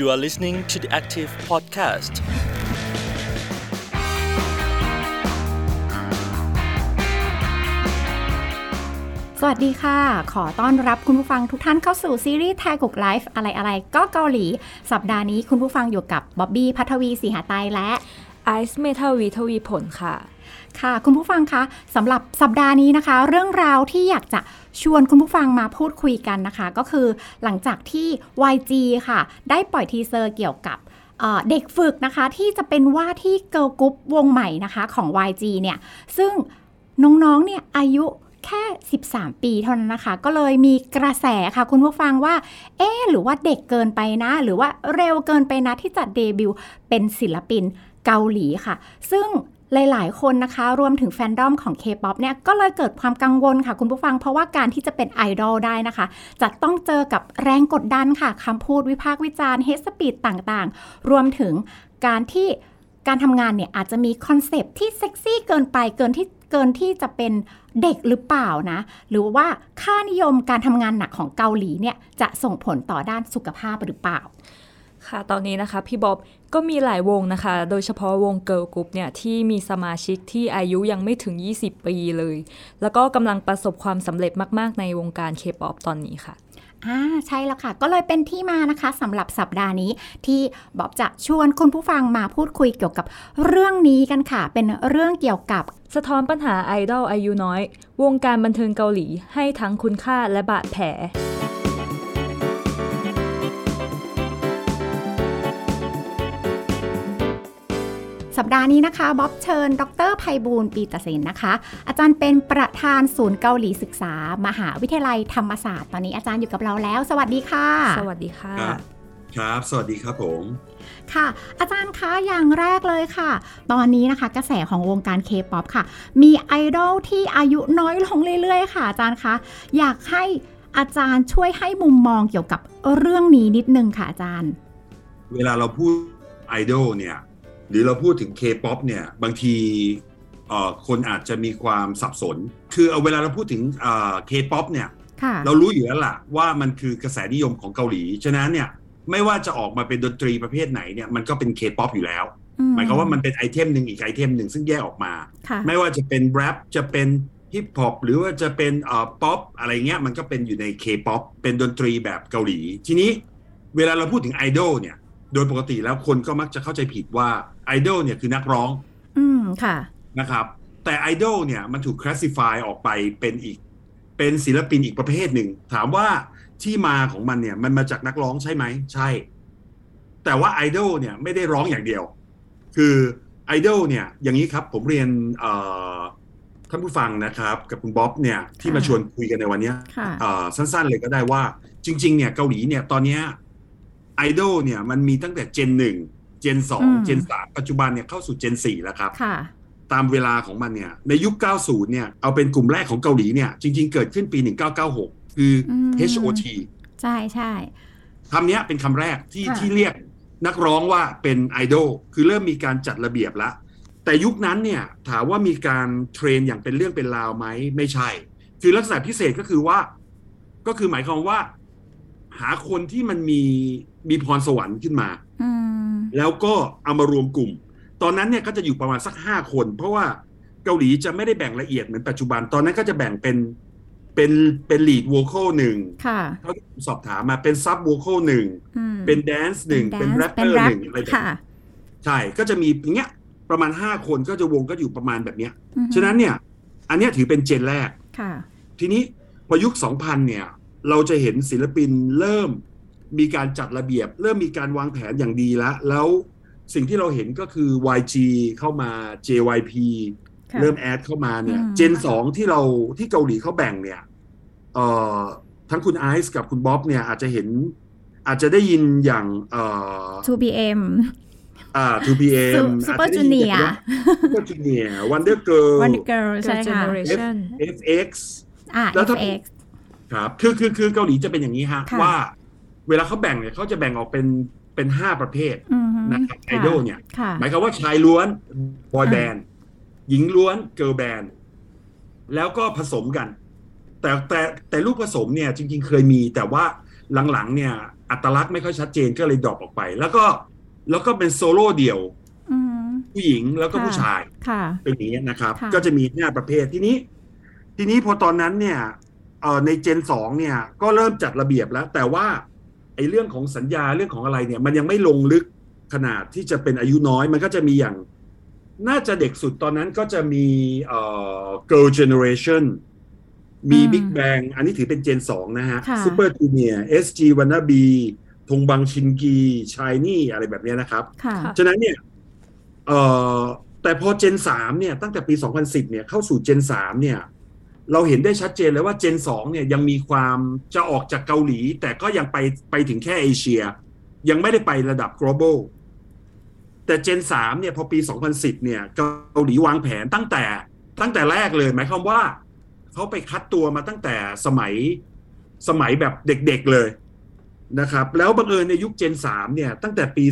You are listening to the Active Podcast. สวัสดีค่ะ ขอต้อนรับคุณผู้ฟังทุกท่านเข้าสู่ซีรีส์แทกุก Life อะไรอะไรก็เกาหลี สัปดาห์นี้คุณผู้ฟังอยู่กับบ๊อบบี้พัทวีสีหาไตยและไอซ์เมทาวีทวีผลค่ะ ค่ะ คุณผู้ฟังคะสำหรับสัปดาห์นี้นะคะ เรื่องราวที่อยากจะชวนคุณผู้ฟังมาพูดคุยกันนะคะ ก็คือหลังจากที่ YG ค่ะ ได้ปล่อยทีเซอร์เกี่ยวกับเด็กฝึกนะคะที่จะเป็นว่าที่เกิร์ลกรุ๊ปวงใหม่นะคะของ YG เนี่ย ซึ่งน้องๆเนี่ยอายุแค่ 13 ปีเท่านั้นนะคะ ก็เลยมีกระแสค่ะคุณผู้ฟังว่า เอ๊หรือว่าเด็กเกินไปนะ หรือว่าเร็วเกินไปนะที่จะเดบิวต์เป็นศิลปินเกาหลีค่ะ ซึ่ง หลาย ๆ คนนะคะ รวมถึงแฟนดอมของ K-POP เนี่ยก็เลยเกิดความกังวลค่ะคุณผู้ฟัง เพราะว่าการที่จะเป็นไอดอลได้นะคะ จะต้องเจอกับแรงกดดันค่ะคำพูดวิพากษ์วิจารณ์ hate speech ต่าง ๆ รวมถึงการที่การทำงานเนี่ยอาจจะมีคอนเซปต์ที่เซ็กซี่เกินไปเกินที่เกินที่จะเป็นเด็กหรือเปล่านะ หรือว่าค่านิยมการทำงานหนักของเกาหลีเนี่ยจะส่งผลต่อด้านสุขภาพหรือเปล่า ค่ะตอนนี้นะคะพี่บ๊อบก็มีหลายวงนะคะ โดยเฉพาะวงเกิร์ลกรุ๊ปเนี่ยที่มีสมาชิกที่อายุยังไม่ถึง 20 ปีเลย แล้วก็กำลังประสบความสำเร็จมากๆในวงการเคป๊อปตอนนี้ค่ะอ่าใช่แล้วค่ะ ก็เลยเป็นที่มานะคะสำหรับสัปดาห์นี้ ที่บ๊อบจะชวนคุณผู้ฟังมาพูดคุยเกี่ยวกับเรื่องนี้กันค่ะ เป็นเรื่องเกี่ยวกับสะท้อนปัญหาไอดอลอายุน้อย วงการบันเทิงเกาหลีให้ทั้งคุณค่าและบาดแผล สัปดาห์นี้นะคะบ๊อบเชิญ ดร.ไพบูลย์ปีตะเสนนะคะ อาจารย์เป็นประธานศูนย์เกาหลีศึกษา มหาวิทยาลัยธรรมศาสตร์ ตอนนี้อาจารย์อยู่กับเราแล้ว สวัสดีค่ะ สวัสดีค่ะครับครับ สวัสดีครับผมค่ะ อาจารย์คะอย่างแรกเลยค่ะ ตอนนี้นะคะ กระแสของวงการเคป๊อปค่ะ มีไอดอลที่อายุน้อยลงเรื่อยๆ ค่ะ อาจารย์คะอยากให้อาจารย์ช่วยให้มุมมองเกี่ยวกับเรื่องนี้นิดนึงค่ะอาจารย์ เวลาเราพูดไอดอลเนี่ย หรือเราพูดถึง K-POP เนี่ยบางทีเอ่อคนอาจจะมีความสับสน คือเอาเวลาเราพูดถึงเอ่อ K-POP เนี่ยค่ะเรารู้อยู่แล้วล่ะว่ามันคือกระแสนิยมของเกาหลี ฉะนั้นเนี่ยไม่ว่าจะออกมาเป็นดนตรีประเภทไหนเนี่ยมันก็เป็น K-POP อยู่แล้ว หมายความว่ามันเป็นไอเทมหนึ่งอีกไอเทมหนึ่งซึ่งแยกออกมาค่ะไม่ว่าจะเป็นแรปจะเป็นฮิปฮอปหรือว่าจะเป็นเอ่อป๊อปอะไรเงี้ยมันก็เป็นอยู่ใน K-POP เป็นดนตรีแบบเกาหลี ทีนี้เวลาเราพูดถึงไอดอลเนี่ย โดยปกติแล้วคนก็มักจะเข้าใจผิดว่าไอดอลเนี่ยคือนักร้อง อืมค่ะนะครับ แต่ไอดอลเนี่ยมันถูก classify ออกไปเป็นอีก เป็นศิลปินอีกประเภทหนึ่ง ถามว่าที่มาของมันเนี่ย มันมาจากนักร้องใช่ไหมใช่ แต่ว่าไอดอลเนี่ยไม่ได้ร้องอย่างเดียว คือไอดอลเนี่ยอย่างนี้ครับผมเรียนเอ่อท่านผู้ฟังนะครับ กับคุณบ๊อบเนี่ยที่มาชวนคุยกันในวันเนี้ยค่ะเอ่อสั้นๆเลยก็ได้ว่า จริง ๆ เนี่ยเกาหลีเนี่ยตอนเนี้ย ไอดอลเนี่ยมันมีตั้งแต่เจนหนึ่งเจนสองอืมเจนสามปัจจุบันเนี่ยเข้าสู่เจนสี่แล้วครับค่ะตามเวลาของมันเนี่ยในยุค 90 เนี่ยเอาเป็นกลุ่มแรกของเกาหลีเนี่ยจริง ๆ เกิดขึ้นปี 1996 คืออม HOT ใช่ใช่คำเนี้ยเป็นคำแรกที่ค่ะที่เรียกนักร้องว่าเป็นไอดอลคือเริ่มมีการจัดระเบียบแล้วแต่ยุคนั้นเนี่ยถามว่ามีการเทรนอย่างเป็นเรื่องเป็นราวไหมไม่ใช่ คือลักษณะพิเศษก็คือว่า ก็คือหมายความว่า หาคนที่มันมี มีพรสวรรค์ขึ้นมาอืมแล้วก็เอามารวมกลุ่ม ตอนนั้นเนี่ยก็จะอยู่ประมาณสักห้าคน เพราะว่าเกาหลีจะไม่ได้แบ่งละเอียดเหมือนปัจจุบัน ตอนนั้นก็จะแบ่งเป็นเป็นเป็น lead vocal หนึ่งค่ะเท่าที่ผมสอบถามมาเป็น sub vocal หนึ่งอืมเป็น dance หนึ่งเป็นแรปเปอร์หนึ่งอะไรแบบค่ะนี้ใช่ก็จะมีอย่างเงี้ยประมาณห้าคนก็จะวงก็อยู่ประมาณแบบเนี้ยอือฮึฉะนั้นเนี่ย อันเนี้ยถือเป็นเจนแรกค่ะทีนี้พอยุค2000เนี่ย เราจะเห็นศิลปินเริ่ม มีการจัดระเบียบ เริ่มมีการวางแผนอย่างดีแล้ว แล้วสิ่งที่เราเห็นก็คือ YG เข้ามา JYP ค่ะเริ่มแอดเข้ามาเนี่ยอืมเจนสองที่เราที่เกาหลีเขาแบ่งเนี่ยเอ่อทั้งคุณไอซ์กับคุณบ๊อบเนี่ยอาจจะเห็น อาจจะได้ยินอย่างเอ่อ 2PM อ่า 2PM Super Junior Super Junior Wonder Girl Wonder Girl ใช่ Girl ค่ะ Generation FX อ่าแล้วถ้า FX ครับ คือคือคือเกาหลีจะเป็นอย่างนี้ฮะค่ะว่า เวลาเขาแบ่งเนี่ยเขาจะแบ่งออกเป็นเป็นห้าประเภทอือฮึนะครับไอดอลเนี่ยค่ะหมายความว่าชายล้วนบอยแบนด์หญิงล้วนเกิร์ลแบนด์แล้วก็ผสมกัน แต่แต่แต่ลูกผสมเนี่ย จริง ๆ เคยมี แต่ว่าหลังๆ เนี่ย อัตลักษณ์ไม่ค่อยชัดเจนก็เลย drop ออกไป แล้วก็แล้วก็เป็นโซโล่เดี่ยวอืมผู้หญิงแล้วก็ค่ะผู้ชายค่ะเป็นอย่างเงี้ยนะครับค่ะก็จะมีห้าประเภททีนี้ ทีนี้พอตอนนั้นเนี่ยเอ่อในเจนสองเนี่ย ก็เริ่มจัดระเบียบแล้ว แต่ว่าไอ้เรื่องของสัญญาเรื่องของอะไรเนี่ย มันยังไม่ลงลึกขนาดที่จะเป็นอายุน้อย มันก็จะมีอย่าง น่าจะเด็กสุดตอนนั้นก็จะมีเอ่อ Girls' Generation มีอืม Big Bang อันนี้ถือเป็นเจนสองนะฮะค่ะ Super Junior SG Wannabe ทงบังชินกีชายนี่อะไรแบบเนี้ยนะครับค่ะค่ะฉะนั้นเนี่ยเอ่อแต่พอเจนสามเนี่ยตั้งแต่ปี 2010 เนี่ยเข้าสู่เจนสามเนี่ย เราเห็นได้ชัดเจนเลยว่าเจนสองเนี่ยยังมีความจะออกจากเกาหลี แต่ก็ยังไปไปถึงแค่เอเชีย ยังไม่ได้ไประดับ global แต่เจนสามเนี่ยพอปี 2010 เนี่ยเกาหลีวางแผนตั้งแต่ตั้งแต่แรกเลยหมายความว่าเขาไปคัดตัวมาตั้งแต่สมัยสมัยแบบเด็กๆเลยนะครับ แล้วบังเอิญในยุคเจนสามเนี่ยตั้งแต่ปี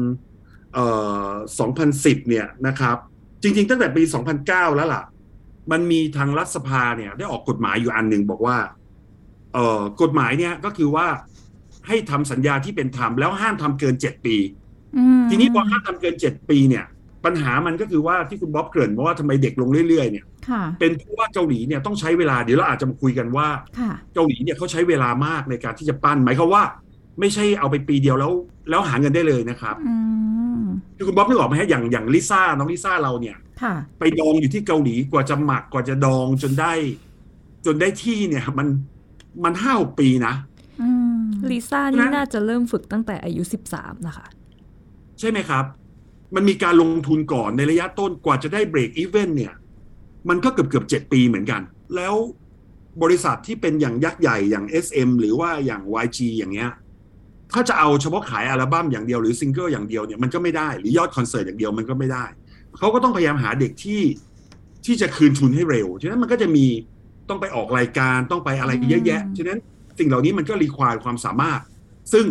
2000เอ่อ2010 เนี่ยนะครับ จริง ๆ ตั้งแต่ปี 2009 แล้วล่ะ มันมีทางรัฐสภาเนี่ยได้ออกกฎหมายอยู่อันหนึ่งบอกว่าเอ่อกฎหมายเนี่ยก็คือว่าให้ทำสัญญาที่เป็นธรรมแล้วห้ามทำเกิน7ปีอืมทีนี้พอห้ามทำเกิน7ปีเนี่ย ปัญหามันก็คือว่าที่คุณบ๊อบเกริ่นว่าทำไมเด็กลงเรื่อยๆ เนี่ยค่ะเป็นเพราะว่าเกาหลีเนี่ยต้องใช้เวลาเดี๋ยวเราอาจจะมาคุยกันว่าค่ะเกาหลีเนี่ยเขาใช้เวลามากในการที่จะปั้นหมายความว่า ไม่ใช่เอาไปปีเดียวแล้ว แล้วหาเงินได้เลยนะครับอืมคือคุณบ๊อบนึกออกไหมฮะอย่างอย่างลิซ่าน้องลิซ่าเราเนี่ยค่ะไปดองอยู่ที่เกาหลีกว่าจะหมักกว่าจะดองจนได้ จนได้ที่เนี่ย มันมันห้าหกปีนะอืมลิซ่านะนี่น่าจะเริ่มฝึกตั้งแต่อายุ13นะคะ ใช่ไหมครับ มันมีการลงทุนก่อนในระยะต้นกว่าจะได้ break-even เนี่ย มันก็เกือบเกือบเจ็ดปีเหมือนกัน แล้วบริษัทที่เป็นอย่างยักษ์ใหญ่อย่าง SM หรือว่าอย่าง YG อย่างเงี้ย ถ้าจะเอาเฉพาะขายอัลบั้มอย่างเดียวหรือซิงเกิลอย่างเดียวเนี่ยมันก็ไม่ได้หรือยอดคอนเสิร์ตอย่างเดียวมันก็ไม่ได้เขาก็ต้องพยายามหาเด็กที่ที่จะคืนทุนให้เร็ว ฉะนั้นมันก็จะมีต้องไปออกรายการต้องไปอะไรเยอะแยะอืมฉะนั้นสิ่งเหล่านี้มันก็รีควายความสามารถ ซึ่ง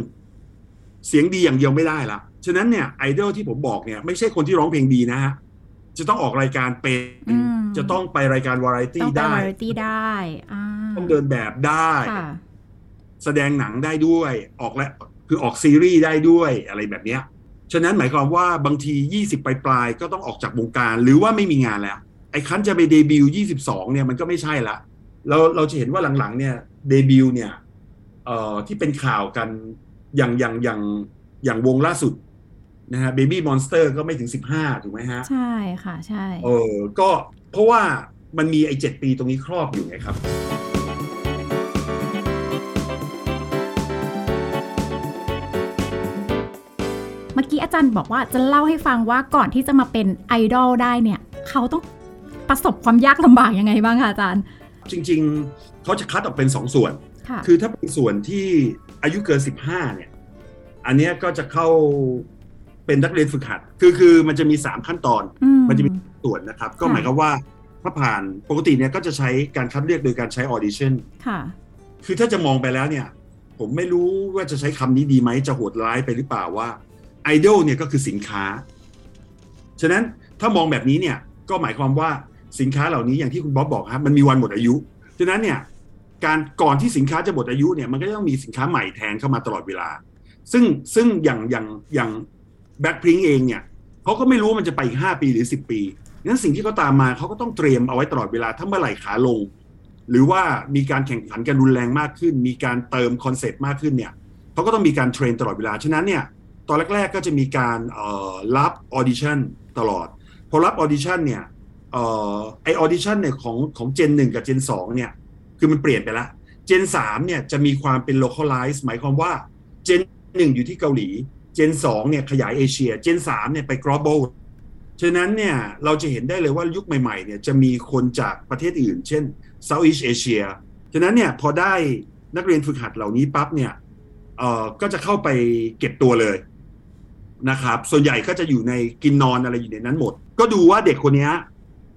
เสียงดีอย่างเดียวไม่ได้ละ ฉะนั้นเนี่ยไอดอลที่ผมบอกเนี่ยไม่ใช่คนที่ร้องเพลงดีนะฮะ จะต้องออกรายการเป็นอืมจะต้องไปรายการวาไรต้ตี้องไปได้วาไรตี้ได้อ่าต้องเดินแบบได้ค่ะแสดงหนังได้ด้วย ออกและ คือออกซีรีส์ได้ด้วยอะไรแบบเนี้ยฉะนั้นหมายความว่าบางที 20 ปลายปลายๆก็ต้องออกจากวงการหรือว่าไม่มีงานแล้ว ไอ้คันจะไปเดบิวต์22 เนี่ยมันก็ไม่ใช่ละเราเราจะเห็นว่าหลังๆ เนี่ยเดบิวต์เนี่ยเอ่อที่เป็นข่าวกันอย่างอย่างอย่างอย่างวงล่าสุดนะฮะ Baby Monster ก็ไม่ถึง 15 ถูกไหมฮะ ใช่ค่ะ ใช่ เออ ก็เพราะว่ามันมีไอ้เจ็ดปีตรงนี้ครอบอยู่ไงครับ มื่อกี้อาจารย์บอกว่าจะเล่าให้ฟังว่าก่อนที่จะมาเป็นไอดอลได้เนี่ยเขาต้องประสบความยากลำบากยังไงบ้างคะอาจารย์ จริง ๆเขาจะคัดออกเป็นสองส่วนค่ะคือถ้าเป็นส่วนที่อายุเกิน 15เนี่ยอันเนี้ยก็จะเข้าเป็นนักเรียนฝึกหัด คือคือมันจะมี 3 ขั้นตอนมันจะมีส่วนนะครับ ก็หมายความว่าถ้าผ่านปกติเนี่ยก็จะใช้การคัดเลือกโดยการใช้ออดิชั่นค่ะคือถ้าจะมองไปแล้วเนี่ย ผมไม่รู้ว่าจะใช้คำนี้ดีไหมจะโหดร้ายไปหรือเปล่าว่า ไอดอลเนี่ยก็คือสินค้า ฉะนั้นถ้ามองแบบนี้เนี่ยก็หมายความว่าสินค้าเหล่านี้อย่างที่คุณบ๊อบบอกครับมันมีวันหมดอายุ ฉะนั้นเนี่ยการก่อนที่สินค้าจะหมดอายุเนี่ยมันก็ต้องมีสินค้าใหม่แทนเข้ามาตลอดเวลา ซึ่งซึ่งอย่างอย่างอย่างแบ็คพิงเองเนี่ยเขาก็ไม่รู้มันจะไปอีกห้าปีหรือสิบปีงั้นสิ่งที่เขาตามมาเขาก็ต้องเตรียมเอาไว้ตลอดเวลาถ้าเมื่อไหร่ขาลง หรือว่ามีการแข่งขันกันรุนแรงมากขึ้น มีการเติมคอนเซ็ปต์มากขึ้นเนี่ยเขาก็ต้องมีการ train ตลอดเวลาฉะนั้นเนี่ย ตอนแรก ๆ ก็จะมีการรับออดิชั่นตลอด พอรับออดิชั่นเนี่ยเอ่อไอออดิชั่นเนี่ยของของเจนหนึ่งกับเจนสองเนี่ยคือมันเปลี่ยนไปละเจนสามเนี่ยจะมีความเป็น localize หมายความว่าเจนหนึ่งอยู่ที่เกาหลี เจนสองเนี่ยขยายเอเชีย เจนสามเนี่ยไป global ฉะนั้นเนี่ยเราจะเห็นได้เลยว่ายุคใหม่ๆเนี่ยจะมีคนจากประเทศอื่น เช่น Southeast Asia ฉะนั้นเนี่ยพอได้นักเรียนฝึกหัดเหล่านี้ปั๊บเนี่ยเอ่อก็จะเข้าไปเก็บตัวเลย นะครับ ส่วนใหญ่ก็จะอยู่ในกินนอนอะไรอยู่ในนั้นหมด ก็ดูว่าเด็กคนเนี้ย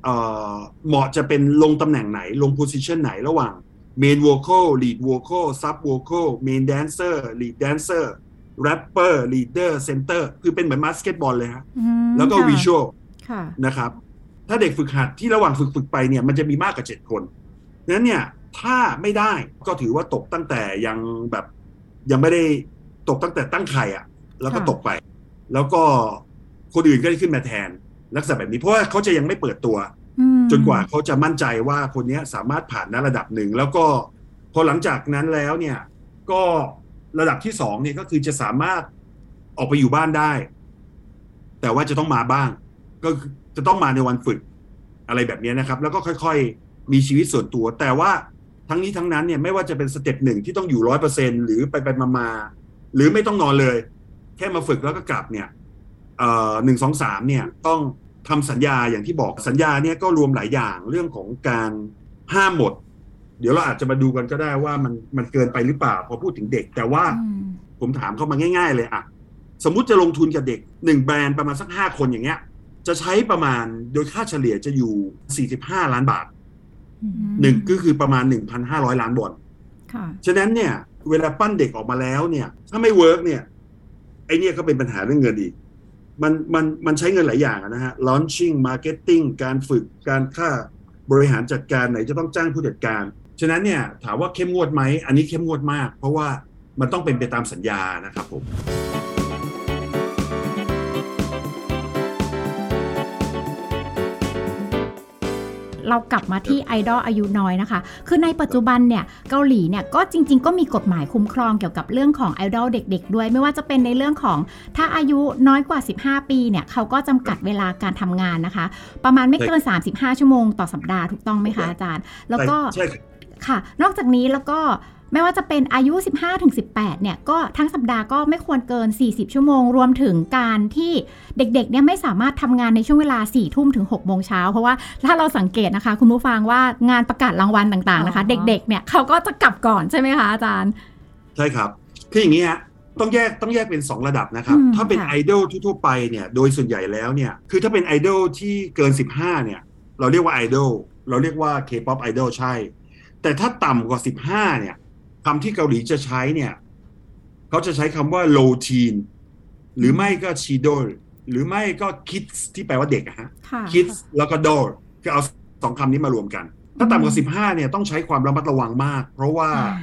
เอ่อเหมาะจะเป็นลงตำแหน่งไหนลง position ไหนระหว่าง Main Vocal Lead Vocal Sub Vocal Main Dancer Lead Dancer Rapper Leader Center คือเป็นเหมือนบาสเกตบอลเลยฮะอืมแล้วก็ค่ะ Visual ค่ะนะครับ ถ้าเด็กฝึกหัดที่ระหว่างฝึกฝึกไปเนี่ยมันจะมีมากกว่าเจ็ดคนดังนั้นเนี่ยถ้าไม่ได้ก็ถือว่าตกตั้งแต่ยังแบบยังไม่ได้ตกตั้งแต่ตั้งไข่อะแล้วก็ค่ะตกไป แล้วก็คนอื่นก็ได้ขึ้นมาแทนลักษณะแบบนี้ เพราะว่าเขาจะยังไม่เปิดตัวอืมจนกว่าเขาจะมั่นใจว่าคนเนี้ยสามารถผ่านณระดับหนึ่ง แล้วก็พอหลังจากนั้นแล้วเนี่ย ก็ระดับที่สองเนี่ยก็คือจะสามารถออกไปอยู่บ้านได้ แต่ว่าจะต้องมาบ้าง ก็คือจะต้องมาในวันฝึกอะไรแบบเนี้ยนะครับ แล้วก็ค่อยๆ มีชีวิตส่วนตัว แต่ว่าทั้งนี้ทั้งนั้นเนี่ยไม่ว่าจะเป็นสเต็ปหนึ่งที่ต้องอยู่ร้อยเปอร์เซ็นหรือไปไปมามาๆหรือไม่ต้องนอนเลยแค่มาฝึกแล้วก็กลับเนี่ยเอ่อหนึ่งสองสามเนี่ยต้องทำสัญญาอย่างที่บอกสัญญาเนี่ยก็รวมหลายอย่างเรื่องของการห้ามหมด เดี๋ยวเราอาจจะมาดูกันก็ได้ว่ามันมันเกินไปหรือเปล่าพอพูดถึงเด็ก แต่ว่าอืมผมถามเขามาง่าย ๆ เลยอะสมมุติจะลงทุนกับเด็กหนึ่งแบรนด์ประมาณสักห้าคนอย่างเงี้ย จะใช้ประมาณโดยค่าเฉลี่ยจะอยู่45ล้านบาทอืมหนึ่งก็คือประมาณ1,500ล้านวอนค่ะฉะนั้นเนี่ย เวลาปั้นเด็กออกมาแล้วเนี่ย ถ้าไม่ work เนี่ย ไอเนี่ยก็เป็นปัญหาเรื่องเงินอีก มันมันมันใช้เงินหลายอย่างนะฮะ launching marketing การฝึกการค่าบริหารจัดการไหนจะต้องจ้างผู้จัดการ ฉะนั้นเนี่ยถามว่าเข้มงวดไหม อันนี้เข้มงวดมาก เพราะว่ามันต้องเป็นไปตามสัญญานะครับผม เรากลับมาที่ไอดอลอายุน้อยนะคะ คือในปัจจุบันเนี่ยเกาหลีเนี่ยก็จริง ๆ ก็มีกฎหมายคุ้มครองเกี่ยวกับเรื่องของไอดอลเด็ก ๆ ด้วย ไม่ว่าจะเป็นในเรื่องของถ้าอายุน้อยกว่า 15 ปีเนี่ยเขาก็จำกัดเวลาการทำงานนะคะ ประมาณไม่เกิน 35 ชั่วโมงต่อสัปดาห์ถูกต้องไหมคะอาจารย์ แล้วก็ใช่ครับค่ะ นอกจากนี้แล้วก็ ไม่ว่าจะเป็นอายุ 15-18 เนี่ยก็ทั้งสัปดาห์ก็ไม่ควรเกิน 40 ชั่วโมง รวมถึงการที่เด็กๆ เนี่ยไม่สามารถทำงานในช่วงเวลา 4 ทุ่มถึง 6 โมงเช้า เพราะว่าถ้าเราสังเกตนะคะ คุณผู้ฟังว่างานประกาศรางวัลต่างๆ นะคะอ๋อเด็กๆ เนี่ยเขาก็จะกลับก่อนใช่ไหมคะอาจารย์ ใช่ครับ คืออย่างนี้ฮะต้องแยกต้องแยกเป็น 2 ระดับนะครับอืมถ้าเป็นค่ะไอดอลทั่วๆไปเนี่ยโดยส่วนใหญ่แล้วเนี่ยคือถ้าเป็นไอดอลที่เกิน 15 เนี่ย เราเรียกว่าไอดอลเราเรียกว่า K-POP ไอดอลใช่ แต่ถ้าต่ำกว่า 15 เนี่ย คำที่เกาหลีจะใช้เนี่ยเขาจะใช้คำว่า low teen หรือไม่ก็ chidol หรือไม่ก็ kids ที่แปลว่าเด็กอะฮะค่ะ kids แล้วก็ doll คือเอาสองคำนี้มารวมกัน ถ้าต่ำกว่า15เนี่ยต้องใช้ความระมัดระวังมาก เพราะว่าอ่า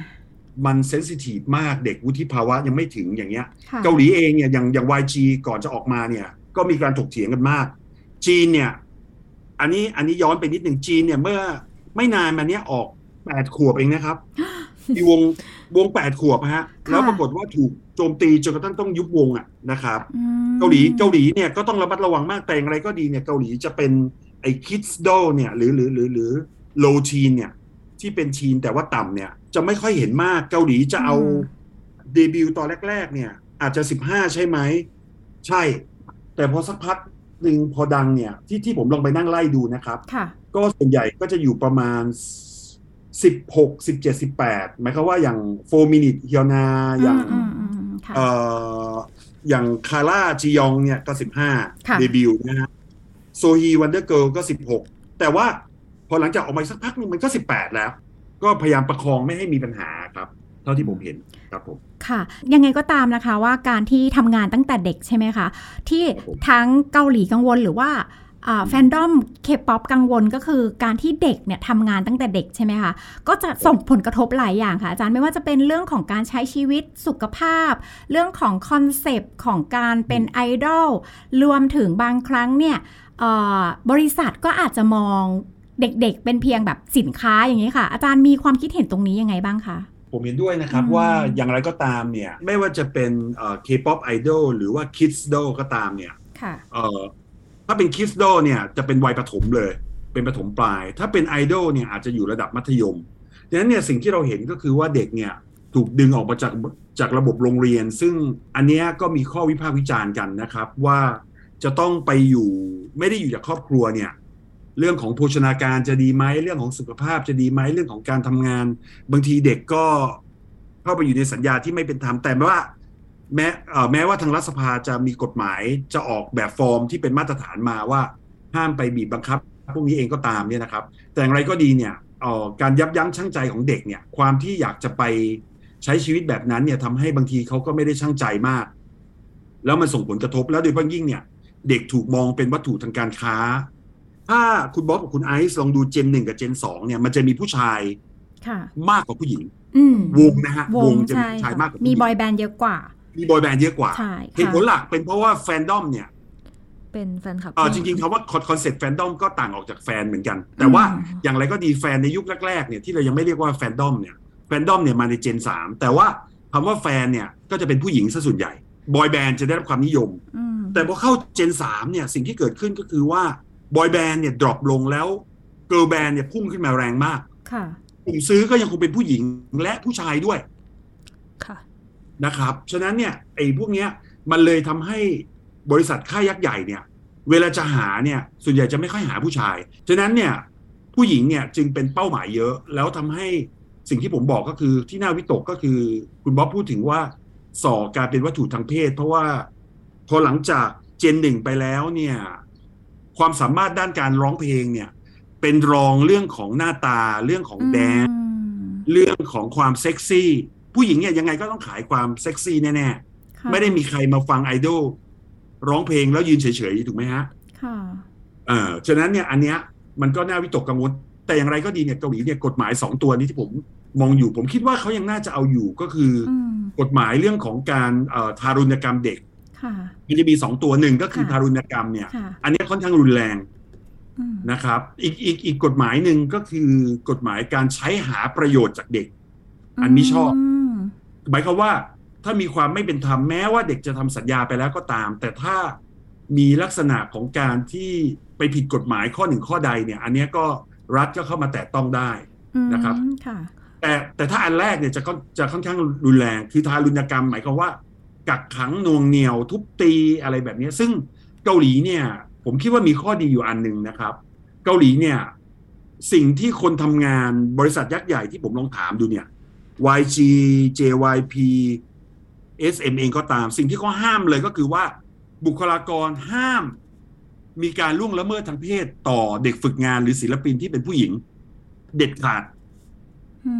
มันเซนซิทีฟมากเด็กวุฒิภาวะยังไม่ถึงอย่างเงี้ยค่ะเกาหลีเองเนี่ยอย่างอย่าง YG ก่อนจะออกมาเนี่ย ก็มีการถกเถียงกันมาก จีนเนี่ย อันนี้อันนี้ย้อนไปนิดหนึ่งจีนเนี่ยเมื่อไม่นานมาเนี้ยออกแปดขวบเองนะครับ มีวงวงแปดขวบฮะ แล้วปรากฏว่าถูกโจมตีจนกระทั่งต้องยุบวงอะนะครับอืมเกาหลีเกาหลีเนี่ยก็ต้องระมัดระวังมากแต่อย่างไรก็ดีเนี่ยเกาหลีจะเป็นไอ้คิดส์โดเนี่ยหรือหรือหรือหรือโลทีนเนี่ยที่เป็นทีนแต่ว่าต่ำเนี่ย จะไม่ค่อยเห็นมากเกาหลีจะเอาเดบิวต์ตอนแรก ๆ เนี่ย อาจจะสิบห้าใช่ไหม ใช่ แต่พอสักพักหนึ่งพอดังเนี่ย ที่ที่ผมลองไปนั่งไล่ดูนะครับค่ะก็ส่วนใหญ่ก็จะอยู่ประมาณ สิบหกสิบเจ็ดสิบแปดหมายความว่าอย่าง4Minute ฮยอนอาอย่างอืมอืมอืมค่ะเอ่ออย่าง KARA จียองเนี่ยก็สิบห้าค่ะเดบิวต์นะฮะโซฮี Wonder Girls ก็สิบหกแต่ว่าพอหลังจากออกมาสักพักหนึงมันก็สิบแปดแล้ว ก็พยายามประคองไม่ให้มีปัญหาครับ เท่าที่ผมเห็นครับผมค่ะ ยังไงก็ตามนะคะว่าการที่ทำงานตั้งแต่เด็กใช่ไหมคะ ที่ครับผมทั้งเกาหลีกังวลหรือว่า แฟนดอมเคป๊อปกังวลก็คือการที่เด็กเนี่ยทำงานตั้งแต่เด็กใช่ไหมคะ ก็จะส่งผลกระทบหลายอย่างค่ะ อาจารย์ไม่ว่าจะเป็นเรื่องของการใช้ชีวิตสุขภาพ เรื่องของคอนเซปต์ของการเป็นไอดอลรวมถึงบางครั้งเนี่ยเอ่อบริษัทก็อาจจะมองเด็กๆ เป็นเพียงแบบสินค้าอย่างนี้ค่ะ อาจารย์มีความคิดเห็นตรงนี้ยังไงบ้างคะผมเห็นด้วยนะครับอืมว่าอย่างไรก็ตามเนี่ยไม่ว่าจะเป็นเอ่อ K-pop idol หรือว่า kids doll ก็ตามเนี่ยค่ะเอ่อ ถ้าเป็น kids doll เนี่ยจะเป็นวัยประถมเลย เป็นประถมปลาย ถ้าเป็นไอดอลเนี่ยอาจจะอยู่ระดับมัธยมดังนั้นเนี่ยสิ่งที่เราเห็นก็คือว่าเด็กเนี่ยถูกดึงออกมาจากจากระบบโรงเรียน ซึ่งอันนี้ก็มีข้อวิพากษ์วิจารณ์กันนะครับว่าจะต้องไปอยู่ไม่ได้อยู่จากครอบครัวเนี่ยเรื่องของโภชนาการจะดีไหมเรื่องของสุขภาพจะดีไหมเรื่องของการทำงาน บางทีเด็กก็เข้าไปอยู่ในสัญญาที่ไม่เป็นธรรมแต่ว่า แม้เอ่อแม้ว่าทางรัฐสภาจะมีกฎหมายจะออกแบบฟอร์มที่เป็นมาตรฐานมาว่าห้ามไปบีบบังคับ พวกนี้เองก็ตามเนี่ยนะครับ แต่อย่างไรก็ดีเนี่ยเอ่อการยับยั้งชั่งใจของเด็กเนี่ยความที่อยากจะไปใช้ชีวิตแบบนั้นเนี่ยทำให้บางทีเขาก็ไม่ได้ชั่งใจมาก แล้วมันส่งผลกระทบแล้วโดยเฉพาะยิ่งเนี่ยเด็กถูกมองเป็นวัตถุทางการค้า ถ้าคุณบ๊อบกับคุณไอซ์ลองดูเจนหนึ่งกับเจนสองเนี่ยมันจะมีผู้ชายค่ะมากกว่าผู้หญิงอืมวงนะฮะวงจะใช่มีชายค่ะมากกว่ามีผู้หญิงบอยแบนด์เยอะกว่า มีบอยแบนด์เยอะกว่าใช่เหตุผลหลักเป็นเพราะว่าแฟนดอมเนี่ย เป็นแฟนคลับเออจริงๆคำว่าคอนเซ็ปต์แฟนดอมก็ต่างออกจากแฟนเหมือนกัน แต่ว่าอย่างไรก็ดีแฟนในยุคแรกๆเนี่ยที่เรายังไม่เรียกว่าแฟนดอมเนี่ยแฟนดอมเนี่ยมาในเจนสามแต่ว่าคำว่าแฟนเนี่ยก็จะเป็นผู้หญิงซะส่วนใหญ่บอยแบนด์จะได้รับความนิยมอืมแต่พอเข้าเจนสามเนี่ยสิ่งที่เกิดขึ้นก็คือว่าบอยแบนด์เนี่ย drop ลงแล้วเกิร์ลแบนด์เนี่ยพุ่งขึ้นมาแรงมาก ค่ะกลุ่มซื้อก็ยังคงเป็นผู้หญิงและผู้ชายด้วย ค่ะ นะครับ ฉะนั้นเนี่ยไอ้พวกเนี้ยมันเลยทำให้บริษัทค่ายยักษ์ใหญ่เนี่ยเวลาจะหาเนี่ยส่วนใหญ่จะไม่ค่อยหาผู้ชาย ฉะนั้นเนี่ยผู้หญิงเนี่ยจึงเป็นเป้าหมายเยอะ แล้วทำให้สิ่งที่ผมบอกก็คือที่น่าวิตกก็คือ คุณบ๊อบพูดถึงว่าส่อการเป็นวัตถุทางเพศ เพราะว่าพอหลังจากเจนหนึ่งไปแล้วเนี่ยความสามารถด้านการร้องเพลงเนี่ยเป็นรองเรื่องของหน้าตาเรื่องของแดนซ์อืมเรื่องของความเซ็กซี่ ผู้หญิงเนี่ยยังไงก็ต้องขายความเซ็กซี่แน่ค่ะๆไม่ได้มีใครมาฟังไอดอลร้องเพลงแล้วยืนเฉยๆ ถูกไหมฮะ ค่ะ เออฉะนั้นเนี่ยอันเนี้ยมันก็น่าวิตกกังวล แต่อย่างไรก็ดีเนี่ยเกาหลีเนี่ยกฎหมายสองตัวนี้ที่ผมมองอยู่ผมคิดว่าเขายังน่าจะเอาอยู่ก็คือออืมกฎหมายเรื่องของการเอ่อทารุณกรรมเด็กค่ะมันจะมีสองตัวหนึ่งก็คือค่ะทารุณกรรมเนี่ยค่ะอันเนี้ยค่อนข้างรุนแรงอืมนะครับ อีกอีกอีกกฎหมายหนึ่งก็คือกฎหมายการใช้หาประโยชน์จากเด็ก อันนี้ชอบม หมายความว่าถ้ามีความไม่เป็นธรรมแม้ว่าเด็กจะทำสัญญาไปแล้วก็ตาม แต่ถ้ามีลักษณะของการที่ไปผิดกฎหมายข้อหนึ่งข้อใดเนี่ย อันเนี้ยก็รัฐก็เข้ามาแตะต้องได้อืมนะครับค่ะแต่แต่ถ้าอันแรกเนี่ยจะก็จะค่อนข้างรุนแรง คือทารุณกรรม หมายความว่า กักขังหน่วงเหนี่ยวทุบตีอะไรแบบเนี้ยซึ่งเกาหลีเนี่ย ผมคิดว่ามีข้อดีอยู่อันหนึ่งนะครับ เกาหลีเนี่ย สิ่งที่คนทำงานบริษัทยักษ์ใหญ่ที่ผมลองถามดูเนี่ย YG JYP SM เองก็ตาม สิ่งที่เขาห้ามเลยก็คือว่าบุคลากรห้าม มีการล่วงละเมิดทางเพศต่อเด็กฝึกงานหรือศิลปินที่เป็นผู้หญิง เด็ดขาดอื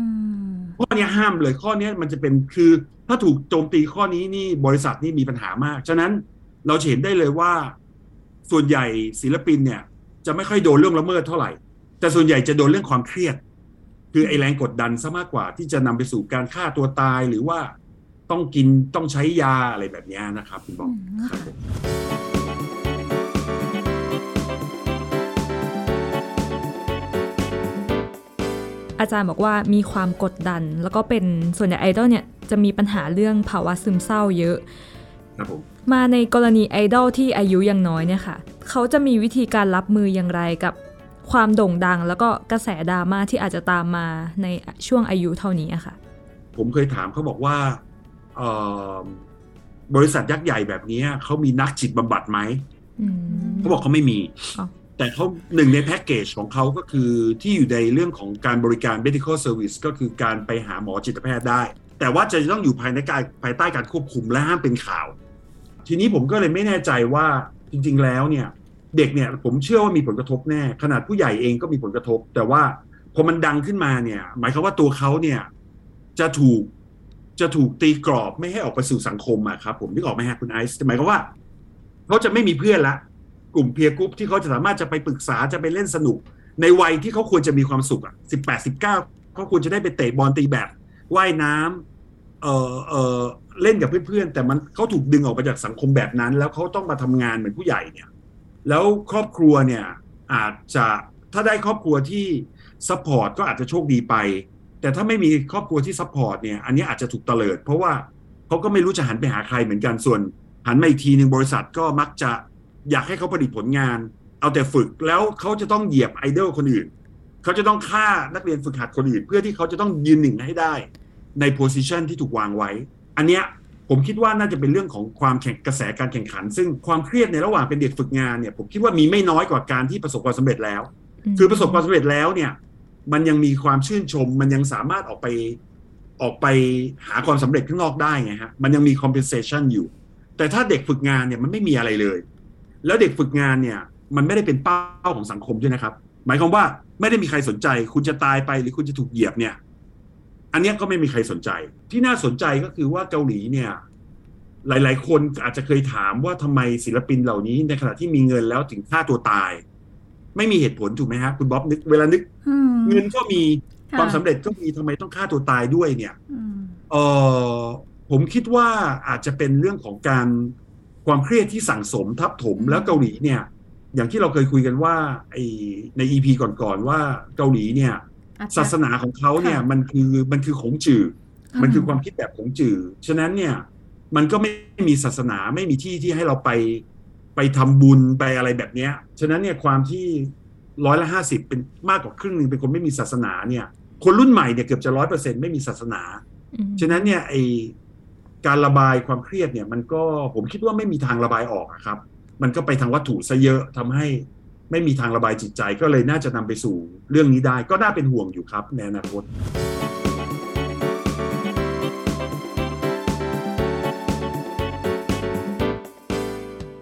มข้อเนี้ยห้ามเลยข้อเนี้ยมันจะเป็นคือ ถ้าถูกโจมตีข้อนี้นี่บริษัทนี่มีปัญหามาก ฉะนั้นเราจะเห็นได้เลยว่า ส่วนใหญ่ศิลปินเนี่ย จะไม่ค่อยโดนเรื่องละเมิดเท่าไหร่ แต่ส่วนใหญ่จะโดนเรื่องความเครียด คือไอแรงกดดันซะมากกว่าที่จะนำไปสู่การฆ่าตัวตายหรือว่าต้องกินต้องใช้ยาอะไรแบบเนี้ยนะครับคุณบอกครับผมอาจารย์บอกว่ามีความกดดัน แล้วก็เป็นส่วนใหญ่ไอดอลเนี่ยจะมีปัญหาเรื่องภาวะซึมเศร้าเยอะครับผมมาในกรณีไอดอลที่อายุยังน้อยเนี่ยค่ะ เขาจะมีวิธีการรับมืออย่างไรกับ ความโด่งดัง แล้วก็กระแสดราม่าที่อาจจะตามมาในช่วงอายุเท่านี้อะค่ะ ผมเคยถามเขาบอกว่าเอ่อบริษัทยักษ์ใหญ่แบบเนี้ยเขามีนักจิตบำบัดไหมอืมเขาบอกเขาไม่มีอ๋อแต่เขาหนึ่งในแพ็กเกจของเขาก็คือที่อยู่ในเรื่องของการบริการ medical service ก็คือการไปหาหมอจิตแพทย์ได้ แต่ว่าจะต้องอยู่ภายในการภายใต้การควบคุมและห้ามเป็นข่าว ทีนี้ผมก็เลยไม่แน่ใจว่าจริง ๆ แล้วเนี่ย เด็กเนี่ยผมเชื่อว่ามีผลกระทบแน่ ขนาดผู้ใหญ่เองก็มีผลกระทบ แต่ว่าพอมันดังขึ้นมาเนี่ย หมายความว่าตัวเขาเนี่ยจะถูกจะถูกตีกรอบไม่ให้ออกไปสู่สังคมอะครับ ผมนึกออกไหมฮะคุณไอซ์หมายความว่าเขาจะไม่มีเพื่อนละ กลุ่ม peer group ที่เขาจะสามารถจะไปปรึกษาจะไปเล่นสนุก ในวัยที่เขาควรจะมีความสุขอะสิบแปดสิบเก้าเขาควรจะได้ไปเตะบอลตีแบดว่ายน้ำเออเออเล่นกับเพื่อนๆแต่มันเขาถูกดึงออกไปจากสังคมแบบนั้น แล้วเขาต้องมาทำงานเหมือนผู้ใหญ่เนี่ย แล้วครอบครัวเนี่ยอาจจะถ้าได้ครอบครัวที่ support ก็อาจจะโชคดีไป แต่ถ้าไม่มีครอบครัวที่ support เนี่ยอันนี้อาจจะถูกเตลิด เพราะว่าเขาก็ไม่รู้จะหันไปหาใครเหมือนกันส่วน หันมาอีกทีหนึ่งบริษัทก็มักจะอยากให้เขาผลิตผลงาน เอาแต่ฝึกแล้วเขาจะต้องเหยียบไอดอลคนอื่นเขาจะต้องฆ่านักเรียนฝึกหัดคนอื่น เพื่อที่เขาจะต้องยืนหนึ่งให้ได้ ใน position ที่ถูกวางไว้ อันเนี้ย ผมคิดว่าน่าจะเป็นเรื่องของความแข่งกระแสการแข่งขัน ซึ่งความเครียดในระหว่างเป็นเด็กฝึกงานเนี่ยผมคิดว่ามีไม่น้อยกว่าการที่ประสบความสำเร็จแล้ว คือประสบความสำเร็จแล้วเนี่ยมันยังมีความชื่นชม มันยังสามารถออกไปออกไปหาความสำเร็จข้างนอกได้ไงฮะมันยังมี compensation อยู่ แต่ถ้าเด็กฝึกงานเนี่ยมันไม่มีอะไรเลย แล้วเด็กฝึกงานเนี่ยมันไม่ได้เป็นเป้าของสังคมด้วยนะครับ หมายความว่าไม่ได้มีใครสนใจ คุณจะตายไปหรือคุณจะถูกเหยียบเนี่ย อันเนี้ยก็ไม่มีใครสนใจ ที่น่าสนใจก็คือว่าเกาหลีเนี่ยหลาย ๆ คนอาจจะเคยถามว่าทำไมศิลปินเหล่านี้ในขณะที่มีเงินแล้วถึงฆ่าตัวตาย ไม่มีเหตุผลถูกไหมฮะคุณบ๊อบนึกเวลานึกอืมเงินก็มีค่ะความสำเร็จก็มีทำไมต้องฆ่าตัวตายด้วยเนี่ยอืมเออผมคิดว่าอาจจะเป็นเรื่องของการความเครียดที่สั่งสมทับถมแล้วเกาหลีเนี่ย อย่างที่เราเคยคุยกันว่าไอในอีพีก่อนๆว่าเกาหลีเนี่ยอาจจะ ศาสนาของเขาเนี่ยค่ะมันคือมันคือของจื่ออืมมันคือความคิดแบบของจื่อฉะนั้นเนี่ยมันก็ไม่มีศาสนาไม่มีที่ที่ให้เราไปไปทำบุญไปอะไรแบบเนี้ยฉะนั้นเนี่ยความที่ร้อยละห้าสิบเป็นมากกว่าครึ่งหนึ่งเป็นคนไม่มีศาสนาเนี่ย คนรุ่นใหม่เนี่ยเกือบจะร้อยเปอร์เซ็นไม่มีศาสนาอืมฉะนั้นเนี่ยไอการระบายความเครียดเนี่ย มันก็ผมคิดว่าไม่มีทางระบายออกอะครับ มันก็ไปทางวัตถุซะเยอะทำให้ ไม่มีทางระบายจิตใจก็เลยน่าจะนำไปสู่เรื่องนี้ได้ก็น่าเป็นห่วงอยู่ครับในอนาคต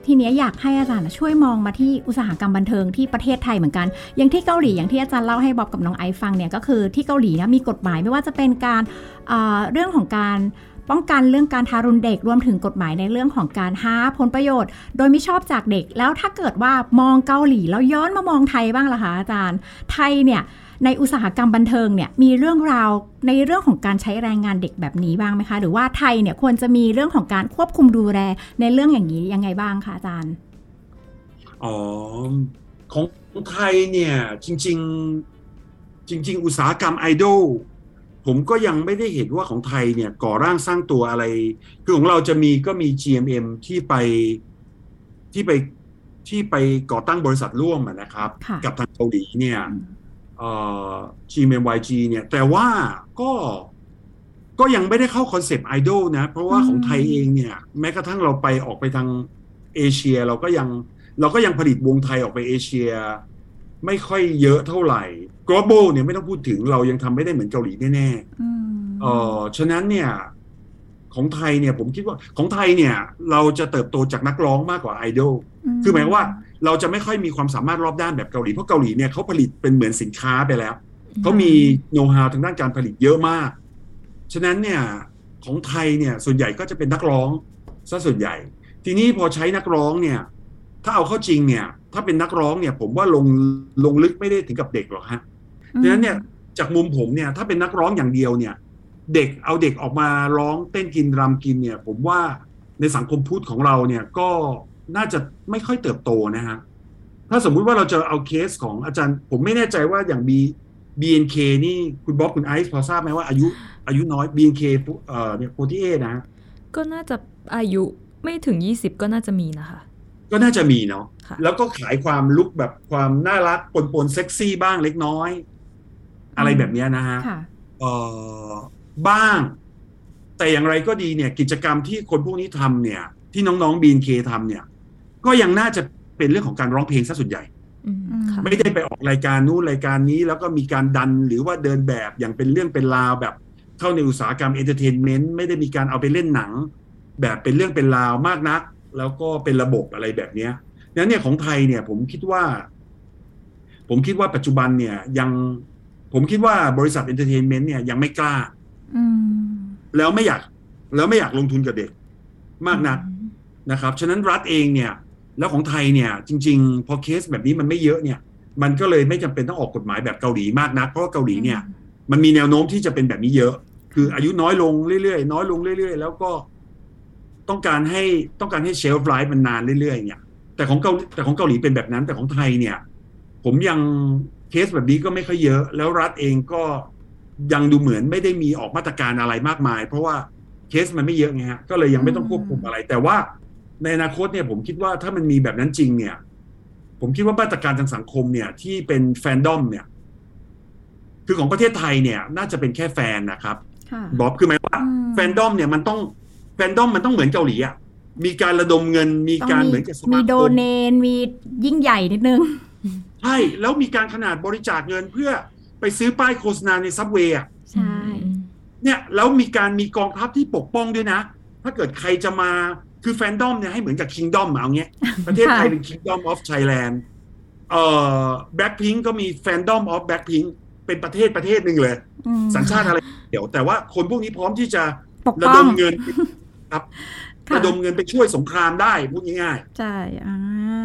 ทีเนี้ยอยากให้อาจารย์ช่วยมองมาที่อุตสาหกรรมบันเทิงที่ประเทศไทยเหมือนกัน อย่างที่เกาหลีอย่างที่อาจารย์เล่าให้บอบกับน้องไอฟังเนี่ยก็คือที่เกาหลีนะมีกฎหมายไม่ว่าจะเป็นการเอ่อเรื่องของการ ป้องกันเรื่องการทารุณเด็กรวมถึงกฎหมายในเรื่องของการหาผลประโยชน์ โดยไม่ชอบจากเด็กแล้วถ้าเกิดว่ามองเกาหลีแล้วย้อนมามองไทยบ้างล่ะคะอาจารย์ ไทยเนี่ยในอุตสาหกรรมบันเทิงเนี่ยมีเรื่องราวในเรื่องของการใช้แรงงานเด็กแบบนี้บ้างไหมคะ หรือว่าไทยเนี่ยควรจะมีเรื่องของการควบคุมดูแลในเรื่องอย่างนี้ยังไงบ้างคะอาจารย์อ๋อของไทยเนี่ยจริง ๆ จริง ๆ อุตสาหกรรมไอดอล ผมก็ยังไม่ได้เห็นว่าของไทยเนี่ยก่อร่างสร้างตัวอะไร คือของเราจะมีก็มี GMM ที่ไปที่ไปที่ไปก่อตั้งบริษัทร่วมอะนะครับค่ะกับทางเกาหลีเนี่ยเอ่อ GMMYG เนี่ย แต่ว่าก็ก็ยังไม่ได้เข้าคอนเซปต์ไอดอลนะ เพราะว่าของไทยเองเนี่ย แม้กระทั่งเราไปออกไปทางเอเชีย เราก็ยังเราก็ยังผลิตวงไทยออกไปเอเชีย ไม่ค่อยเยอะเท่าไหร่ global เนี่ยไม่ต้องพูดถึงเรายังทำไม่ได้เหมือนเกาหลีแน่ๆอืมเออฉะนั้นเนี่ยของไทยเนี่ยผมคิดว่าของไทยเนี่ย เราจะเติบโตจากนักร้องมากกว่าไอดอลคือหมายความว่าเราจะไม่ค่อยมีความสามารถรอบด้านแบบเกาหลี เพราะเกาหลีเนี่ยเขาผลิตเป็นเหมือนสินค้าไปแล้ว เขามีโน้ตฮาวทางด้านการผลิตเยอะมาก ฉะนั้นเนี่ยของไทยเนี่ยส่วนใหญ่ก็จะเป็นนักร้องซะส่วนใหญ่ ทีนี้พอใช้นักร้องเนี่ย ถ้าเอาเข้าจริงเนี่ย ถ้าเป็นนักร้องเนี่ย ผมว่าลงลงลึกไม่ได้ถึงกับเด็กหรอกฮะดังนั้นเนี่ยจากมุมผมเนี่ย ถ้าเป็นนักร้องอย่างเดียวเนี่ย เด็กเอาเด็กออกมาร้องเต้นกินรำกินเนี่ย ผมว่าในสังคมพุทธของเราเนี่ยก็น่าจะไม่ค่อยเติบโตนะฮะถ้าสมมุติว่าเราจะเอาเคสของอาจารย์ ผมไม่แน่ใจว่าอย่าง B BNK นี่คุณบ๊อบคุณไอซ์พอทราบไหมว่าอายุอายุน้อย BNK เอ่อเนี่ยโปรตีเอนะฮะก็น่าจะอายุไม่ถึง20ก็น่าจะมีนะคะ ก็น่าจะมีเนาะค่ะแล้วก็ขายความลุกแบบความน่ารักปนปนๆเซ็กซี่บ้างเล็กน้อย อะไรแบบเนี้ยนะฮะค่ะเอ่อบ้าง แต่อย่างไรก็ดีเนี่ย กิจกรรมที่คนพวกนี้ทำเนี่ย ที่น้องๆบีนเคทำเนี่ย ก็ยังน่าจะเป็นเรื่องของการร้องเพลงซะส่วนใหญ่อืมค่ะไม่ได้ไปออกรายการนู้นรายการนี้ แล้วก็มีการดันหรือว่าเดินแบบอย่างเป็นเรื่องเป็นราวแบบเข้าในอุตสาหกรรม entertainment ไม่ได้มีการเอาไปเล่นหนัง แบบเป็นเรื่องเป็นราวมากนัก แล้วก็เป็นระบบอะไรแบบเนี้ยนั้นเนี่ยของไทยเนี่ยผมคิดว่า ผมคิดว่าปัจจุบันเนี่ย ยังผมคิดว่าบริษัท entertainment เนี่ยยังไม่กล้าแล้วไม่อยาก แล้วไม่อยากลงทุนกับเด็ก มากนักนะครับ ฉะนั้นรัฐเองเนี่ย แล้วของไทยเนี่ย จริง ๆ พอเคสแบบนี้มันไม่เยอะเนี่ย มันก็เลยไม่จำเป็นต้องออกกฎหมายแบบเกาหลีมากนัก เพราะว่าเกาหลีเนี่ย มันมีแนวโน้มที่จะเป็นแบบนี้เยอะ คืออายุน้อยลงเรื่อยๆน้อยลงเรื่อยๆ แล้วก็ ต้องการให้ต้องการให้เชลฟ์ไลฟ์มันนานเรื่อยๆเนี่ยแต่ของเกาแต่ของเกาหลีเป็นแบบนั้น แต่ของไทยเนี่ย ผมยังเคสแบบนี้ก็ไม่ค่อยเยอะ แล้วรัฐเองก็ยังดูเหมือนไม่ได้มีออกมาตรการอะไรมากมาย เพราะว่าเคสมันไม่เยอะไงฮะก็เลยยังไม่ต้องควบคุมอะไร แต่ว่าในอนาคตเนี่ยผมคิดว่าถ้ามันมีแบบนั้นจริงเนี่ย ผมคิดว่ามาตรการทางสังคมเนี่ย ที่เป็นแฟนดอมเนี่ย คือของประเทศไทยเนี่ย น่าจะเป็นแค่แฟนนะครับค่ะบ๊อบคือหมายว่าอืมแฟนดอมเนี่ยมันต้อง แฟนดอมมันต้องเหมือนเกาหลีอะมีการระดมเงินมีต้องการมีเหมือนกับสมีมาคโดมเนนมียิ่งใหญ่นิดนึงใช่แล้วมีการขนาดบริจาคเงินเพื่อไปซื้อป้ายโฆษณาใน subway อะใช่เนี่ยแล้วมีการมีกองทัพที่ปกป้องด้วยนะ ถ้าเกิดใครจะมาคือแฟนดอมเนี่ยให้เหมือนกับ kingdom เอาเงี้ย ประเทศไทยค่ะเป็น kingdom of Thailandเอ่อแบ็คพิงก็มี fandom of BLACKPINK เป็นประเทศประเทศหนึ่งเลยอืมสัญชาติอะไรเดี๋ยวแต่ว่าคนพวกนี้พร้อมที่จะปกป้อง ระป้ดองมเงิน ครับค่ะระดมเงินไปช่วยสงครามได้พูดง่ายใช่อ่า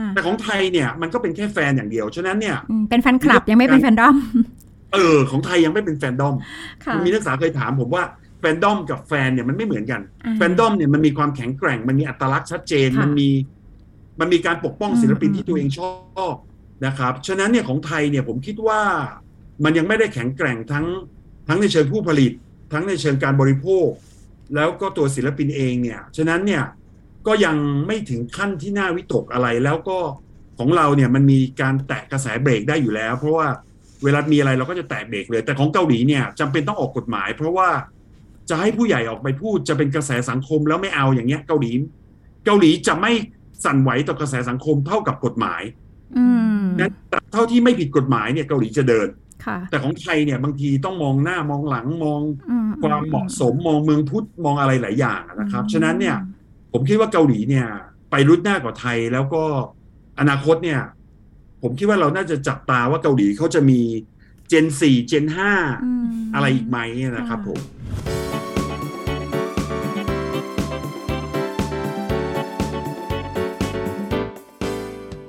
ๆแต่ของไทยเนี่ยมันก็เป็นแค่แฟนอย่างเดียว ฉะนั้นเนี่ยอืมเป็นแฟนคลับยังไม่เป็นแฟนดอม เออ ของไทยยังไม่เป็นแฟนดอมค่ะมีนักศึกษาเคยถามผมว่าแฟนดอมกับแฟนเนี่ยมันไม่เหมือนกันอ่าแฟนดอมเนี่ยมันมีความแข็งแกร่ง มันมีอัตลักษณ์ชัดเจนค่ะมันมีมันมีการปกป้องศิลปินอืมที่ตัวเองชอบนะครับ ฉะนั้นเนี่ยของไทยเนี่ยผมคิดว่ามันยังไม่ได้แข็งแกร่งทั้งทั้งในเชิงผู้ผลิต ทั้งในเชิงการบริโภค แล้วก็ตัวศิลปินเองเนี่ย ฉะนั้นเนี่ยก็ยังไม่ถึงขั้นที่น่าวิตกอะไร แล้วก็ของเราเนี่ยมันมีการแตะกระแสเบรกได้อยู่แล้ว เพราะว่าเวลามีอะไรเราก็จะแตะเบรกเลย แต่ของเกาหลีเนี่ยจำเป็นต้องออกกฎหมาย เพราะว่าจะให้ผู้ใหญ่ออกไปพูดจะเป็นกระแสสังคมแล้วไม่เอาอย่างเงี้ย เกาหลี เกาหลีจะไม่สั่นไหวต่อกระแสสังคมเท่ากับกฎหมายอืมงั้นเท่าที่ไม่ผิดกฎหมายเนี่ยเกาหลีจะเดินค่ะ แต่ของไทยเนี่ยบางทีต้องมองหน้ามองหลังมองอืความเหมาะสมมองเมืองพุทธมองอะไรหลายอย่างนะครับ ฉะนั้นเนี่ยอืมผมคิดว่าเกาหลีเนี่ยไปรุดหน้ากว่าไทยแล้วก็อนาคตเนี่ย ผมคิดว่าเราน่าจะจับตาว่าเกาหลีเขาจะมีเจนสี่เจนห้ามอะไรอีกไหมนะครับผม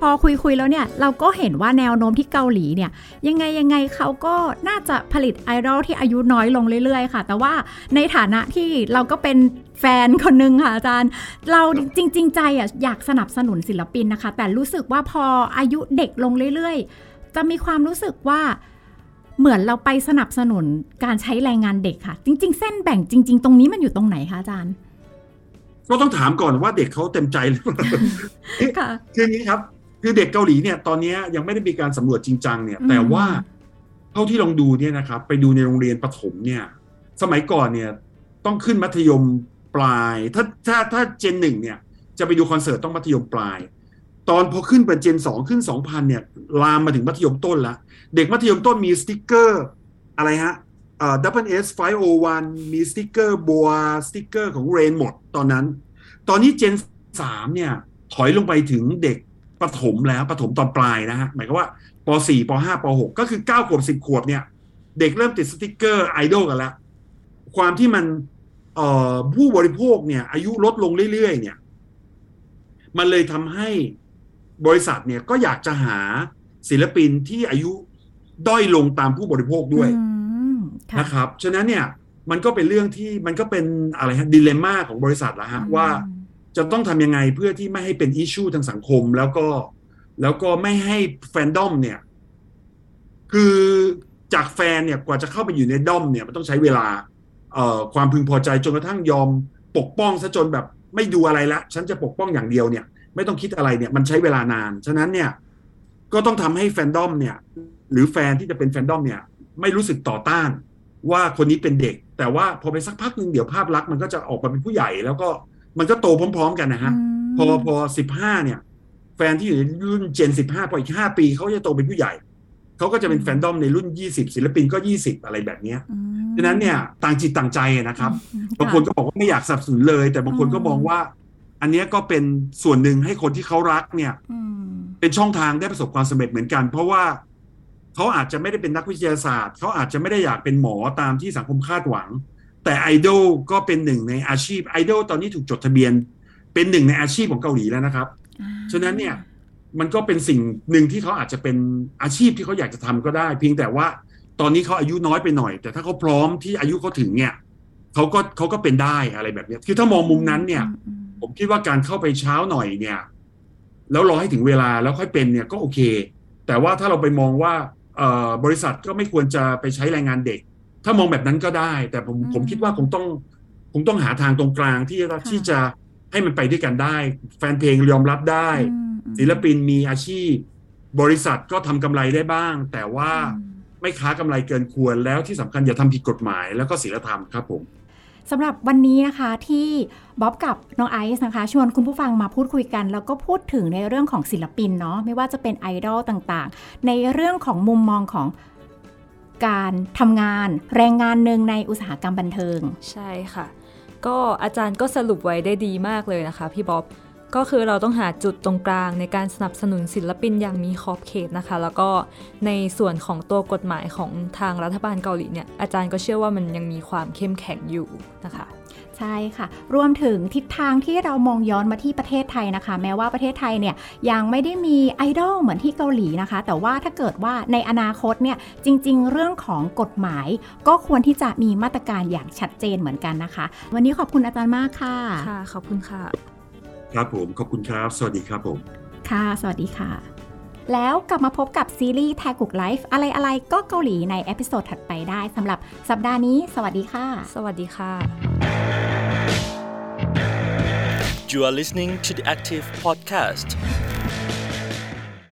อคุยคุยๆแล้วเนี่ย เราก็เห็นว่าแนวโน้มที่เกาหลีเนี่ย ยังไงยังไงเขาก็น่าจะผลิตไอดอลที่อายุน้อยลงเรื่อยๆ ค่ะ แต่ว่าในฐานะที่เราก็เป็นแฟนคนนึงค่ะอาจารย์ เราจริง ๆ ใจอะอยากสนับสนุนศิลปินนะคะ แต่รู้สึกว่าพออายุเด็กลงเรื่อยๆ จะมีความรู้สึกว่าเหมือนเราไปสนับสนุนการใช้แรงงานเด็กค่ะ จริง ๆ เส้นแบ่งจริง ๆ ตรงนี้มันอยู่ตรงไหนคะอาจารย์ก็ต้องถามก่อนว่าเด็กเขาเต็มใจหรือเปล่าค่ะคืออย่างนี้ครับ คือเด็กเกาหลีเนี่ยตอนนี้ยังไม่ได้มีการสำรวจจริงจังเนี่ยอืมแต่ว่าเท่าที่ลองดูเนี่ยนะครับ ไปดูในโรงเรียนประถมเนี่ย สมัยก่อนเนี่ยต้องขึ้นมัธยมปลาย ถ้าถ้าถ้าเจนหนึ่งเนี่ย จะไปดูคอนเสิร์ตต้องมัธยมปลาย ตอนพอขึ้นเป็นเจนสองขึ้นสองพันเนี่ย ลามมาถึงมัธยมต้นละเด็กมัธยมต้นมีสติกเกอร์อะไรฮะเอ่อ WS 501มีสติกเกอร์บัวสติกเกอร์ของเรนหมดตอนนั้น ตอนนี้เจนสามเนี่ยถอยลงไปถึงเด็ก ประถมแล้วประถมตอนปลายนะฮะหมายความว่าป .4 ป .5 ป .6 ก็คือ9ขวบ10 ขวบเนี่ย เด็กเริ่มติดสติกเกอร์ไอดอลกันแล้ว ความที่มันเอ่อผู้บริโภคเนี่ย อายุลดลงเรื่อยๆ เนี่ย มันเลยทำให้บริษัทเนี่ยก็อยากจะหาศิลปินที่อายุด้อยลงตามผู้บริโภคด้วยอืมค่ะนะครับ ฉะนั้นเนี่ยมันก็เป็นเรื่องที่มันก็เป็นอะไรฮะดิเลม่าของบริษัทแล้วฮะว่า จะต้องทำยังไงเพื่อที่ไม่ให้เป็นอิชชูทางสังคม แล้วก็แล้วก็ไม่ให้แฟนดอมเนี่ย คือจากแฟนเนี่ยกว่าจะเข้าไปอยู่ในด้อมเนี่ยมันต้องใช้เวลาเอ่อความพึงพอใจจนกระทั่งยอมปกป้องซะจนแบบไม่ดูอะไรละ ฉันจะปกป้องอย่างเดียวเนี่ย ไม่ต้องคิดอะไรเนี่ยมันใช้เวลานาน ฉะนั้นเนี่ย ก็ต้องทำให้แฟนดอมเนี่ย หรือแฟนที่จะเป็นแฟนดอมเนี่ย ไม่รู้สึกต่อต้าน ว่าคนนี้เป็นเด็ก แต่ว่าพอไปสักพักหนึ่งเดี๋ยวภาพลักษณ์มันก็จะออกมาเป็นผู้ใหญ่ แล้วก็ มันก็โตพร้อม ๆ กันนะฮะ พอพอสิบห้าเนี่ย แฟนที่อยู่ในรุ่นเจนสิบห้าพออีกห้าปีเขาจะโตเป็นผู้ใหญ่เขาก็จะเป็นแฟนดอมในรุ่นยี่สิบศิลปินก็ยี่สิบอะไรแบบเนี้ยอืมฉะนั้นเนี่ยต่างจิตต่างใจนะครับอืมบางคนก็บอกว่าไม่อยากสนับสนุนเลย แต่บางคนก็มองว่า อันเนี้ยก็เป็นส่วนหนึ่งให้คนที่เขารักเนี่ยอืมเป็นช่องทางได้ประสบความสำเร็จเหมือนกัน เพราะว่าเขาอาจจะไม่ได้เป็นนักวิทยาศาสตร์เขาอาจจะไม่ได้อยากเป็นหมอตามที่สังคมคาดหวัง แต่ไอดอลก็เป็นหนึ่งในอาชีพไอดอลตอนนี้ถูกจดทะเบียน เป็นหนึ่งในอาชีพของเกาหลีแล้วนะครับอ่าฉะนั้นเนี่ยมันก็เป็นสิ่งหนึ่งที่เขาอาจจะเป็นอาชีพที่เขาอยากจะทำก็ได้ เพียงแต่ว่าตอนนี้เขาอายุน้อยไปหน่อย แต่ถ้าเขาพร้อมที่อายุเขาถึงเนี่ยเขาก็เขาก็เป็นได้อะไรแบบเนี้ยคือถ้ามองมุมนั้นเนี่ยอืมผมคิดว่าการเข้าไปเช้าหน่อยเนี่ย แล้วรอให้ถึงเวลาแล้วค่อยเป็นเนี่ยก็โอเค แต่ว่าถ้าเราไปมองว่าเอ่อบริษัทก็ไม่ควรจะไปใช้แรงงานเด็ก ถ้ามองแบบนั้นก็ได้ แต่ผมผมคิดว่าคงต้องคงต้องหาทางตรงกลางที่จะที่จะให้มันไปด้วยกันได้ แฟนเพลงยอมรับได้อืมอืมศิลปินมีอาชีพ บริษัทก็ทำกำไรได้บ้าง แต่ว่าอืมไม่ค้ากำไรเกินควรแล้วที่สำคัญอย่าทำผิดกฎหมายแล้วก็ศีลธรรมครับผมสำหรับวันนี้นะคะที่บ๊อบกับน้องไอซ์นะคะ ชวนคุณผู้ฟังมาพูดคุยกัน แล้วก็พูดถึงในเรื่องของศิลปินเนาะไม่ว่าจะเป็นไอดอลต่างๆ ในเรื่องของมุมมองของ การทำงานแรงงานหนึ่งในอุตสาหกรรมบันเทิง ใช่ค่ะ ก็อาจารย์ก็สรุปไว้ได้ดีมากเลยนะคะ พี่บ๊อบก็คือเราต้องหาจุดตรงกลางในการสนับสนุนศิลปินอย่างมีขอบเขตนะคะ แล้วก็ในส่วนของตัวกฎหมายของทางรัฐบาลเกาหลีเนี่ยอาจารย์ก็เชื่อว่ามันยังมีความเข้มแข็งอยู่นะคะ ใช่ค่ะ รวมถึงทิศทางที่เรามองย้อนมาที่ประเทศไทยนะคะ แม้ว่าประเทศไทยเนี่ยยังไม่ได้มีไอดอลเหมือนที่เกาหลีนะคะ แต่ว่าถ้าเกิดว่าในอนาคตเนี่ยจริง ๆ เรื่องของกฎหมาย ก็ควรที่จะมีมาตรการอย่างชัดเจนเหมือนกันนะคะ วันนี้ขอบคุณอาจารย์มากค่ะค่ะขอบคุณค่ะ ครับผมขอบคุณครับ สวัสดีครับผม ค่ะ สวัสดีค่ะ แล้วกลับมาพบกับซีรีส์แทกุกไลฟ์อะไรๆ ก็เกาหลีใน episode ถัดไปได้สำหรับสัปดาห์นี้ สวัสดีค่ะ สวัสดีค่ะ You are listening to the Active Podcast.